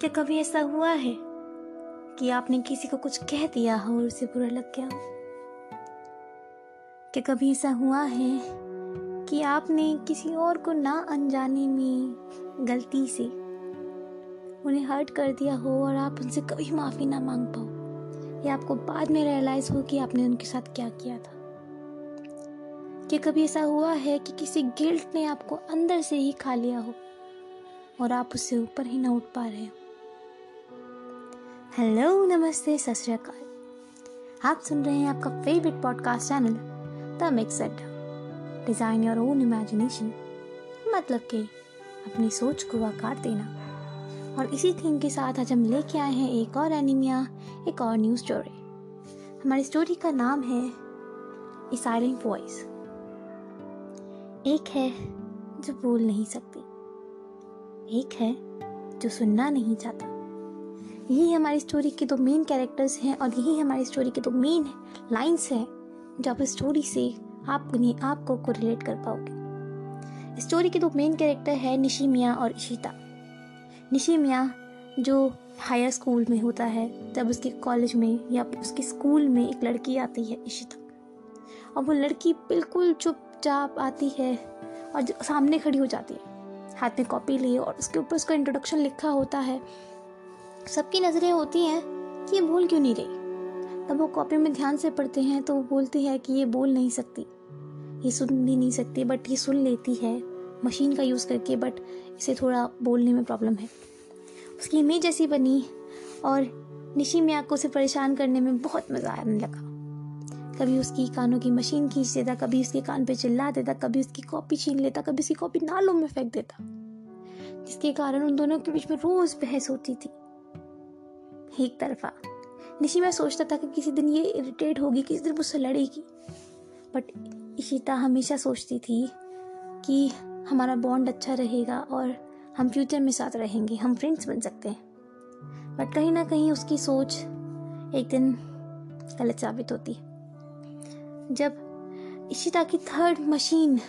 क्या कभी ऐसा हुआ है कि आपने किसी को कुछ कह दिया हो और उसे बुरा लग गया हो? क्या कभी ऐसा हुआ है कि आपने किसी और को ना अनजाने में गलती से उन्हें हर्ट कर दिया हो और आप उनसे कभी माफ़ी ना मांग पाओ? या आपको बाद में रियलाइज़ हो कि आपने उनके साथ क्या किया था? क्या कभी ऐसा हुआ है कि किसी गिल्ट ने आपको अंदर से ही खा लिया हो और आप उससे ऊपर ही ना उठ पा रहे हो? हेलो, नमस्ते, सत श्रीकाल आप सुन रहे हैं आपका favourite podcast channel the mix design your own imagination मतलब कि अपनी सोच को आकार देना। और इसी थीम के साथ आज हम लेके आए हैं एक और एनिमिया एक और न्यू स्टोरी हमारी स्टोरी का नाम है ए साइलेंट वॉइस एक है जो बोल नहीं सकती। एक है जो सुनना नहीं चाहता। यही हमारी स्टोरी के दो मेन कैरेक्टर्स हैं और यही हमारी स्टोरी के दो मेन लाइंस हैं जो आप स्टोरी से आप उन्हें, आपको को रिलेट कर पाओगे। स्टोरी के दो मेन कैरेक्टर है निशी मिया और इशिता निशी मिया जो हायर स्कूल में होता है, जब उसके कॉलेज में या उसके स्कूल में एक लड़की आती है इशिता और वो लड़की बिल्कुल चुपचाप आती है और सामने खड़ी हो जाती है। हाथ में कॉपी लिए और उसके ऊपर उसका इंट्रोडक्शन लिखा होता है। सबकी नज़रें होती हैं कि ये बोल क्यों नहीं रही? तब वो कॉपी में ध्यान से पढ़ते हैं तो वो बोलती है कि ये बोल नहीं सकती। ये सुन भी नहीं सकती बट ये सुन लेती है। मशीन का यूज़ करके बट इसे थोड़ा बोलने में प्रॉब्लम है। उसकी इमेज ऐसी बनी और निशी मिया को उसे परेशान करने में बहुत मज़ा आने लगा। कभी उसकी कानों की मशीन खींच देता, कभी उसके कान पे चिल्ला देता, कभी उसकी कॉपी छीन लेता, कभी उसकी कॉपी नालों में फेंक देता। जिसके कारण उन दोनों के बीच में रोज बहस होती थी। एक तरफा। निशी मैं सोचता था कि किसी दिन ये इरिटेट होगी, किसी दिन मुझसे लड़ेगी। बट इशिता हमेशा सोचती थी कि हमारा बॉन्ड अच्छा रहेगा और हम फ्यूचर में साथ रहेंगे, हम फ्रेंड्स बन सकते हैं। बट कहीं ना कहीं उसकी सोच एक दिन गलत साबित होती। जब इशिता की थर्ड मशीन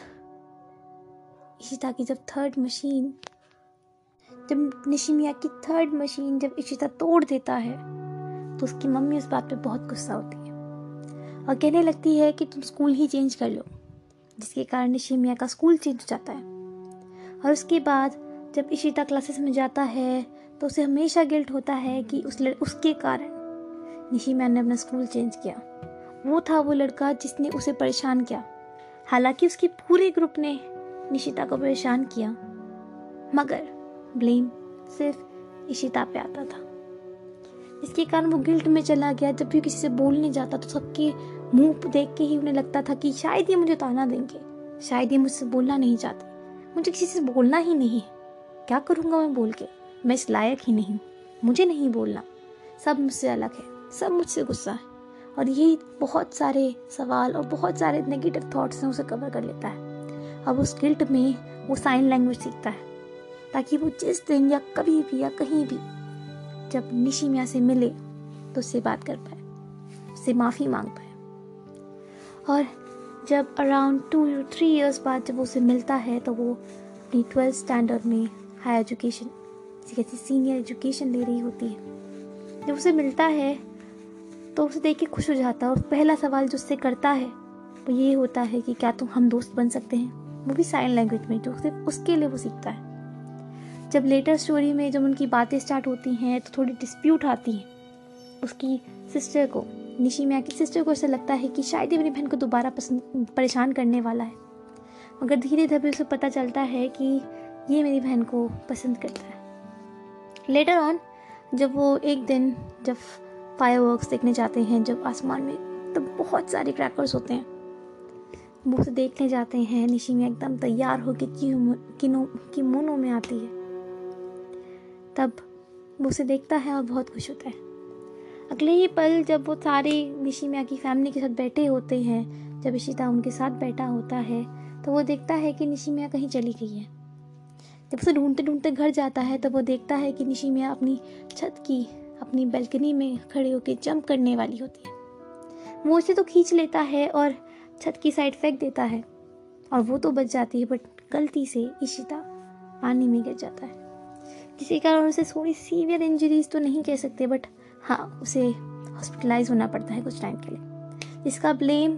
इशिता की जब थर्ड मशीन जब निशिमिया की थर्ड मशीन जब इशिता तोड़ देता है तो उसकी मम्मी उस बात पे बहुत गुस्सा होती है और कहने लगती है कि तुम स्कूल ही चेंज कर लो जिसके कारण निशिमिया का स्कूल चेंज हो जाता है। और उसके बाद जब इशिता क्लासेस में जाता है तो उसे हमेशा गिल्ट होता है कि उस लड़, उसके कारण निशिमिया ने अपना स्कूल चेंज किया। वो था वो लड़का जिसने उसे परेशान किया। हालाँकि उसके पूरे ग्रुप ने निशिता को परेशान किया। मगर ब्लेम सिर्फ़ इशिता पे आता था। इसके कारण वो गिल्ट में चला गया। जब भी किसी से बोलने जाता तो सबके मुँह देख के ही उन्हें लगता था कि शायद ये मुझे ताना देंगे। शायद ये मुझसे बोलना नहीं चाहते। मुझे किसी से बोलना ही नहीं है। क्या करूँगा मैं बोल के? मैं इस लायक ही नहीं मुझे नहीं बोलना। सब मुझसे अलग है। सब मुझसे गुस्सा है। और यही बहुत सारे सवाल और बहुत सारे नेगेटिव थॉट्स हैं, उसे कवर कर लेता है। अब उस गिल्ट में वो साइन लैंग्वेज सीखता है। ताकि वो जिस दिन या कभी भी या कहीं भी जब निशी मिया से मिले तो उससे बात कर पाए, उससे माफ़ी मांग पाए। और जब अराउंड टू थ्री इयर्स बाद जब उसे मिलता है तो वो अपनी ट्वेल्थ स्टैंडर्ड में हाई एजुकेशन कहती सीनियर एजुकेशन ले रही होती है। जब उसे मिलता है तो उसे देख के खुश हो जाता है और पहला सवाल जो उससे करता है, वो ये होता है कि क्या तुम हम दोस्त बन सकते हैं? वो भी साइन लैंग्वेज में, जो सिर्फ़ उसके लिए वो सीखता है। जब लेटर स्टोरी में जब उनकी बातें स्टार्ट होती हैं तो थोड़ी डिस्प्यूट आती है। उसकी सिस्टर को, निशी मिया की सिस्टर को ऐसा लगता है कि शायद ही मेरी बहन को दोबारा पसंद, परेशान करने वाला है। मगर धीरे धीरे उसे पता चलता है कि ये मेरी बहन को पसंद करता है। लेटर ऑन जब वो एक दिन, जब फायर वर्कस देखने जाते हैं, जब आसमान में तो बहुत सारे क्रैकर्स होते हैं। वो उसे देखने जाते हैं, निशी में एकदम तैयार होकर किमोनो में आती है। तब वो उसे देखता है और बहुत खुश होता है। अगले ही पल जब वो सारे निशी मिया की फैमिली के साथ बैठे होते हैं, जब इशिता उनके साथ बैठा होता है तो वो देखता है कि निशी मिया कहीं चली गई है। जब उसे ढूंढते ढूंढते घर जाता है, तब वो देखता है कि निशी मिया अपनी छत की, अपनी बैल्कनी में खड़े होकर जंप करने वाली होती है। वो उसे तो खींच लेता है और छत की साइड फेंक देता है, और वो तो बच जाती है बट गलती से इशिता पानी में गिर जाता है। जिसके कारण उसे थोड़ी सीवियर इंजरीज तो नहीं कह सकते बट हाँ उसे हॉस्पिटलाइज होना पड़ता है कुछ टाइम के लिए। जिसका ब्लेम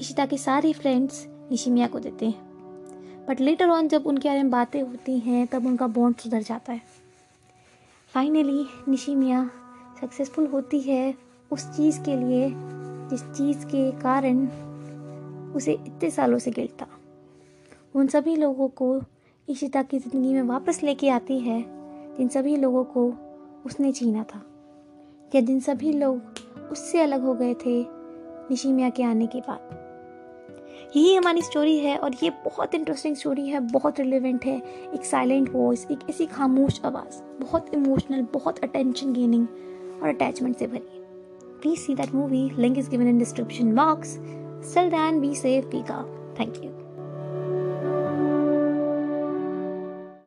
इशिता के सारे फ्रेंड्स निशिमिया को देते हैं। बट लेटर ऑन जब उनके बारे में बातें होती हैं, तब उनका बॉन्ड सुधर जाता है। फाइनली निशिमिया सक्सेसफुल होती है उस चीज़ के लिए, जिस चीज़ के कारण उसे इतने सालों से गिल्ट था उन सभी लोगों को इशिता की ज़िंदगी में वापस लेके आती है। जिन सभी लोगों को उसने छीना था। या जिन सभी लोग उससे अलग हो गए थे निशिमिया के आने के बाद। यही हमारी स्टोरी है और ये बहुत इंटरेस्टिंग स्टोरी है बहुत रिलेवेंट है। एक साइलेंट वॉइस एक ऐसी खामोश आवाज़ बहुत इमोशनल बहुत अटेंशन गेनिंग और अटैचमेंट से भरी। Please see that movie link is given in description box Till then, be safe, be calm. Thank.